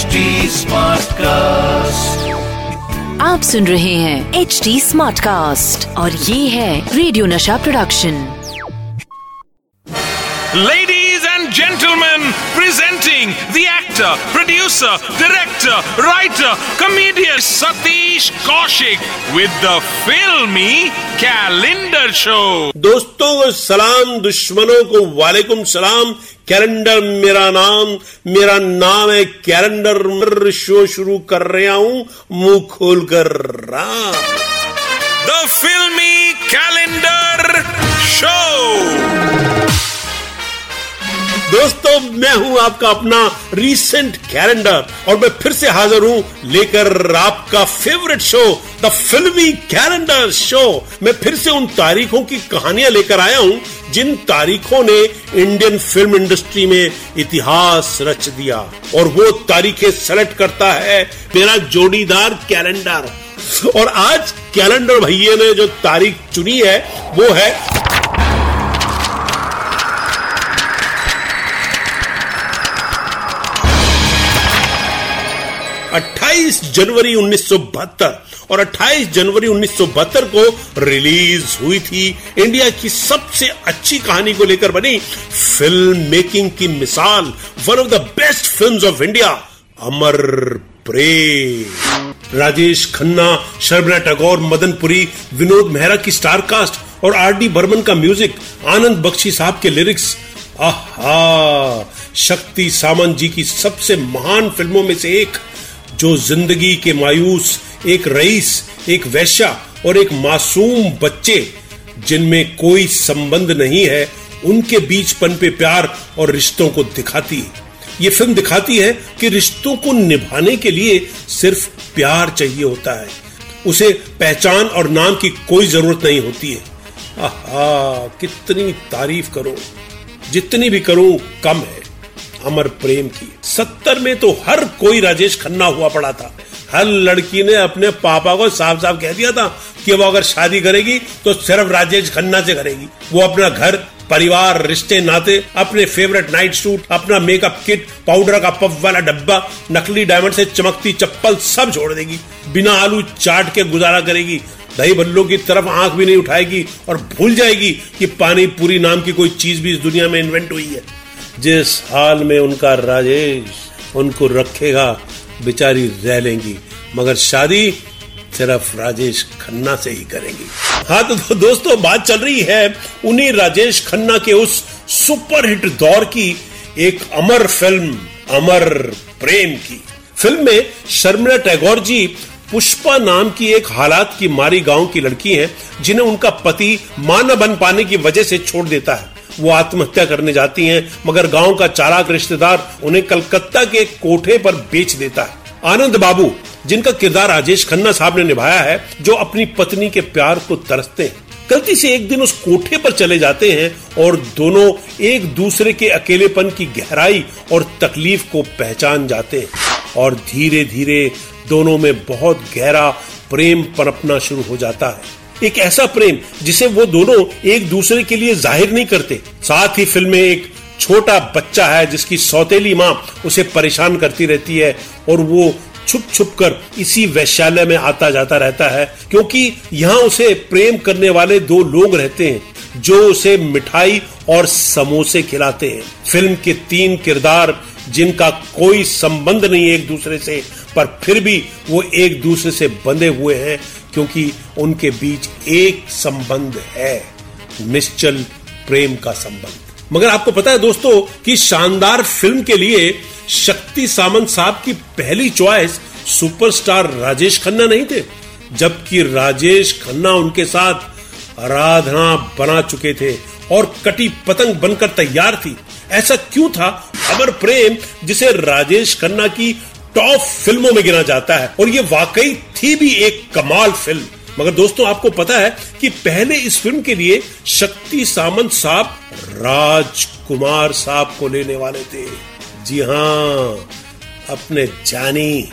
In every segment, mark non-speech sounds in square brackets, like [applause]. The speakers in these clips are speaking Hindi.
स्मार्ट कास्ट आप सुन रहे हैं एच डी स्मार्ट कास्ट और ये है radio Nasha production. Ladies and gentleman actor, producer, director, writer, comedian Satish Kaushik with the filmy calendar show. दोस्तों को सलाम दुश्मनों को वालेकुम सलाम कैलेंडर मेरा नाम मेरा नाम है कैलेंडर शो शुरू कर रहा हूँ मुँह खोल कर हाँ। The filmy calendar show. दोस्तों, मैं हूँ आपका अपना रीसेंट कैलेंडर और मैं फिर से हाजिर हूँ लेकर आपका favourite show the Filmi calendar show मैं फिर से उन तारीखों की कहानियाँ लेकर आया हूँ जिन तारीखों ने इंडियन फ़िल्म इंडस्ट्री में इतिहास रच दिया और वो तारीखें सेलेक्ट करता है मेरा जोड़ीदार कैलेंडर और आज कैलेंडर भैया ने जो तारीख चुनी है, वो है 28 जनवरी 1972 और 28 जनवरी 1972 को रिलीज़ हुई थी। इंडिया की सबसे अच्छी कहानी को लेकर बनी फ़िल्म मेकिंग की मिसाल one of the best films of India Amar Prem. Rajesh Khanna, Sharmila Tagore Madanpuri Vinod Mehra की स्टार कास्ट और आर डी बर्मन का म्यूज़िक, आनंद बख्शी साहब के लिरिक्स, आहा! शक्ति सामंत जी की सबसे महान फ़िल्मों में से एक जो ज़िंदगी के मायूस, एक रईस, एक वैश्या और एक मासूम बच्चे, जिनमें कोई संबंध नहीं है, उनके बीच पनपे प्यार और रिश्तों को दिखाती है। ये फ़िल्म दिखाती है कि रिश्तों को निभाने के लिए सिर्फ़ प्यार चाहिए होता है। उसे पहचान और नाम की कोई ज़रूरत नहीं होती है। आहा, कितनी तारीफ़ करो। जितनी भी करो, कम है। अमर प्रेम की। सत्तर में तो हर कोई राजेश खन्ना हुआ पड़ा था। हर लड़की ने अपने पापा को साफ़ साफ़ कह दिया था कि वो अगर शादी करेगी तो सिर्फ़ राजेश खन्ना से करेगी। वो अपना घर, परिवार, रिश्ते, नाते, अपने फेवरेट नाइट सूट अपना मेकअप किट पाउडर का पफ वाला डब्बा, नकली डायमंड से चमकती चप्पल सब छोड़ देगी। बिना आलू चाट के गुजारा करेगी। दही भल्लों की तरफ़ आँख भी नहीं उठाएगी और भूल जाएगी कि पानी पूरी नाम की कोई चीज़ भी इस दुनिया में इन्वेंट हुई है। जिस हाल में उनका राजेश उनको रखेगा, बेचारी रह लेंगी मगर शादी सिर्फ़ राजेश खन्ना से ही करेंगी। हाँ तो दोस्तों, बात चल रही है उन्हीं राजेश खन्ना के उस सुपरहिट दौर की, एक अमर फ़िल्म, अमर प्रेम की। फ़िल्म में शर्मिला टैगोर जी, पुष्पा नाम की एक हालात की मारी गाँव की लड़की हैं, जिन्हें उनका पति माँ न बन पाने की वजह से छोड़ देता है। वो आत्महत्या करने जाती हैं, मगर गाँव का चालाक रिश्तेदार उन्हें कलकत्ता के कोठे पर बेच देता है। आनंद बाबू, जिनका किरदार राजेश खन्ना साहब ने निभाया है, जो अपनी पत्नी के प्यार को तरसते हैं। गलती से एक दिन उस कोठे पर चले जाते हैं और दोनों एक दूसरे के अकेलेपन की गहराई और तकलीफ़ को पहचान जाते हैं और धीरे धीरे दोनों में बहुत गहरा प्रेम पनपना शुरू हो जाता है। एक ऐसा प्रेम जिसे वो दोनों एक दूसरे के लिए ज़ाहिर नहीं करते। साथ ही फ़िल्म में एक छोटा बच्चा है जिसकी सौतेली माँ उसे परेशान करती रहती है और वो छुप छुप कर इसी वैश्यालय में आता जाता रहता है, क्योंकि यहाँ उसे प्रेम करने वाले दो लोग रहते हैं जो उसे मिठाई और समोसे खिलाते हैं। फ़िल्म के तीन किरदार जिनका कोई संबंध नहीं एक दूसरे से, पर फिर भी वो एक दूसरे से बंधे हुए हैं क्योंकि उनके बीच एक संबंध है, निश्चल प्रेम का संबंध। मगर आपको पता है दोस्तों कि शानदार फ़िल्म के लिए शक्ति सामंत साहब की पहली चॉइस सुपरस्टार राजेश खन्ना नहीं थे, जबकि राजेश खन्ना उनके साथ आराधना बना चुके थे और कटी पतंग बनकर तैयार थी। ऐसा क्यों था? अमर प्रेम, जिसे राजेश खन्ना की टॉप फ़िल्मों में गिना जाता है। और ये वाकई थी भी एक कमाल फ़िल्म। मगर दोस्तों, आपको पता है कि पहले इस फ़िल्म के लिए शक्ति सामंत साहब, राजकुमार साहब को लेने वाले थे। जी हाँ अपने जानी।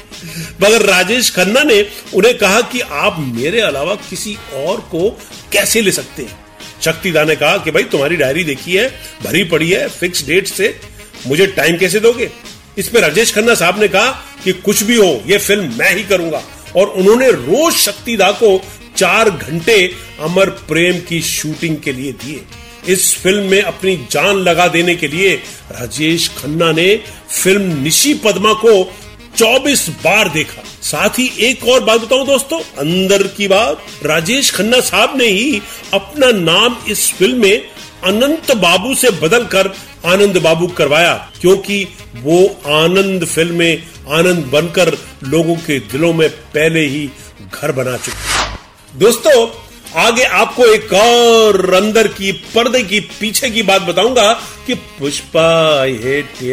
मगर राजेश खन्ना ने उन्हें कहा कि आप मेरे अलावा किसी और को कैसे ले सकते हैं? शक्तिदा ने कहा कि भाई, तुम्हारी डायरी देखी है, भरी पड़ी है, फिक्स डेट से मुझे टाइम कैसे दोगे? इस पर राजेश खन्ना साहब ने कहा कि कुछ भी हो, ये फ़िल्म मैं ही करूँगा। और उन्होंने रोज शक्तिदा को चार घंटे अमर प्रेम की शूटिंग के लिए दिए। इस फ़िल्म में अपनी जान लगा देने के लिए राजेश खन्ना ने फ़िल्म निशी पद्मा को 24 बार देखा। साथ ही एक और बात बताऊँ दोस्तों, अंदर की बात, राजेश खन्ना साहब ने ही अपना नाम इस फ़िल्म में अनंत बाबू से बदलकर आनंद बाबू करवाया, क्योंकि वो आनंद फ़िल्म में आनंद बनकर लोगों के दिलों में पहले ही घर बना चुके दोस्तों, आगे आपको एक और अंदर की, पर्दे की, पीछे की बात बताऊँगा कि पुष्पा हेट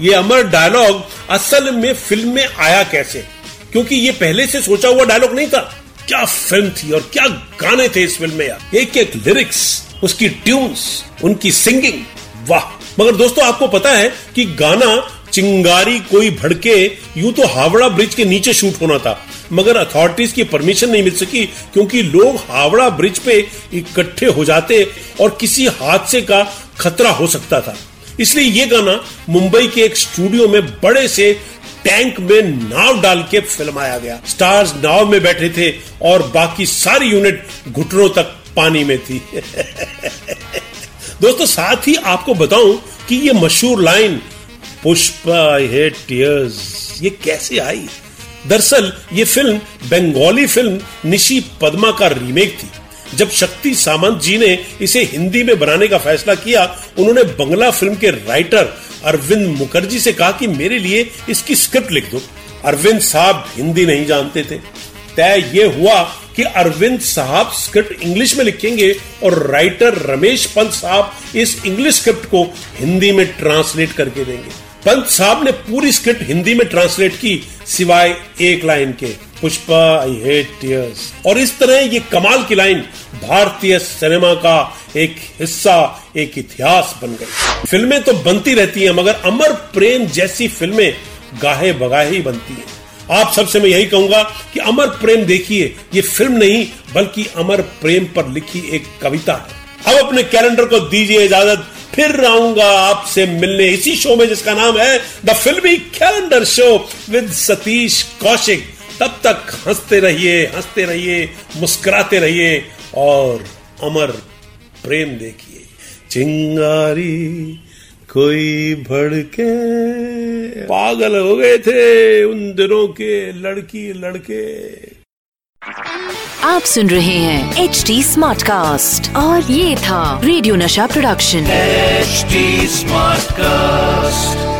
ये अमर डायलॉग असल में फ़िल्म में आया कैसे? क्योंकि ये पहले से सोचा हुआ डायलॉग नहीं था। क्या फ़िल्म थी और क्या गाने थे इस फ़िल्म में यार? एक एक लिरिक्स उसकी ट्यून्स उनकी सिंगिंग वाह। मगर दोस्तों, आपको पता है कि गाना चिंगारी कोई भड़के, यूँ तो हावड़ा ब्रिज के नीचे शूट होना था। मगर अथॉरिटीज की परमिशन नहीं मिल सकी, क्योंकि लोग हावड़ा ब्रिज पे इकट्ठे हो जाते और किसी हादसे का खतरा हो सकता था। इसलिए ये गाना मुंबई के एक स्टूडियो में बड़े से टैंक में नाव डाल के फिल्माया गया। स्टार्स नाव में बैठे थे और बाकी सारी यूनिट घुटनों तक पानी में थी। [laughs] दोस्तों, साथ ही आपको बताऊँ कि ये मशहूर लाइन, पुष्पा टीयर्स ये कैसे आई? दरअसल, ये फ़िल्म बंगाली फ़िल्म निशी पद्मा का रीमेक थी। जब शक्ति सामंत जी ने इसे हिंदी में बनाने का फैसला किया, उन्होंने बंगला फ़िल्म के राइटर अरविंद मुखर्जी से कहा कि मेरे लिए इसकी स्क्रिप्ट लिख दो। अरविंद साहब हिंदी नहीं जानते थे। तय ये हुआ कि अरविंद साहब स्क्रिप्ट इंग्लिश में लिखेंगे और राइटर रमेश पंत साहब इस इंग्लिश स्क्रिप्ट को हिंदी में ट्रांसलेट करके देंगे। पंत साहब ने पूरी स्क्रिप्ट हिंदी में ट्रांसलेट की, सिवाय एक लाइन के, पुष्पा आई हेट टीयर्स और इस तरह ये कमाल की लाइन भारतीय सिनेमा का एक हिस्सा, एक इतिहास बन गई। फ़िल्में तो बनती रहती हैं, मगर अमर प्रेम जैसी फ़िल्में गाहे बगाहे ही बनती हैं। आप सबसे मैं यही कहूँगा कि अमर प्रेम देखिए, ये फ़िल्म नहीं, बल्कि अमर प्रेम पर लिखी एक कविता है। अब अपने कैलेंडर को दीजिए इजाज़त, फिर आऊँगा आपसे मिलने इसी शो में जिसका नाम है the Filmi calendar show with Satish Kaushik. तब तक हँसते रहिए हँसते रहिए, मुस्कुराते रहिए और अमर प्रेम देखिए। चिंगारी कोई भड़के। पागल हो गए थे उन दिनों के लड़की लड़के। आप सुन रहे हैं एच डी स्मार्ट कास्ट और ये था radio Nasha production. H smart cast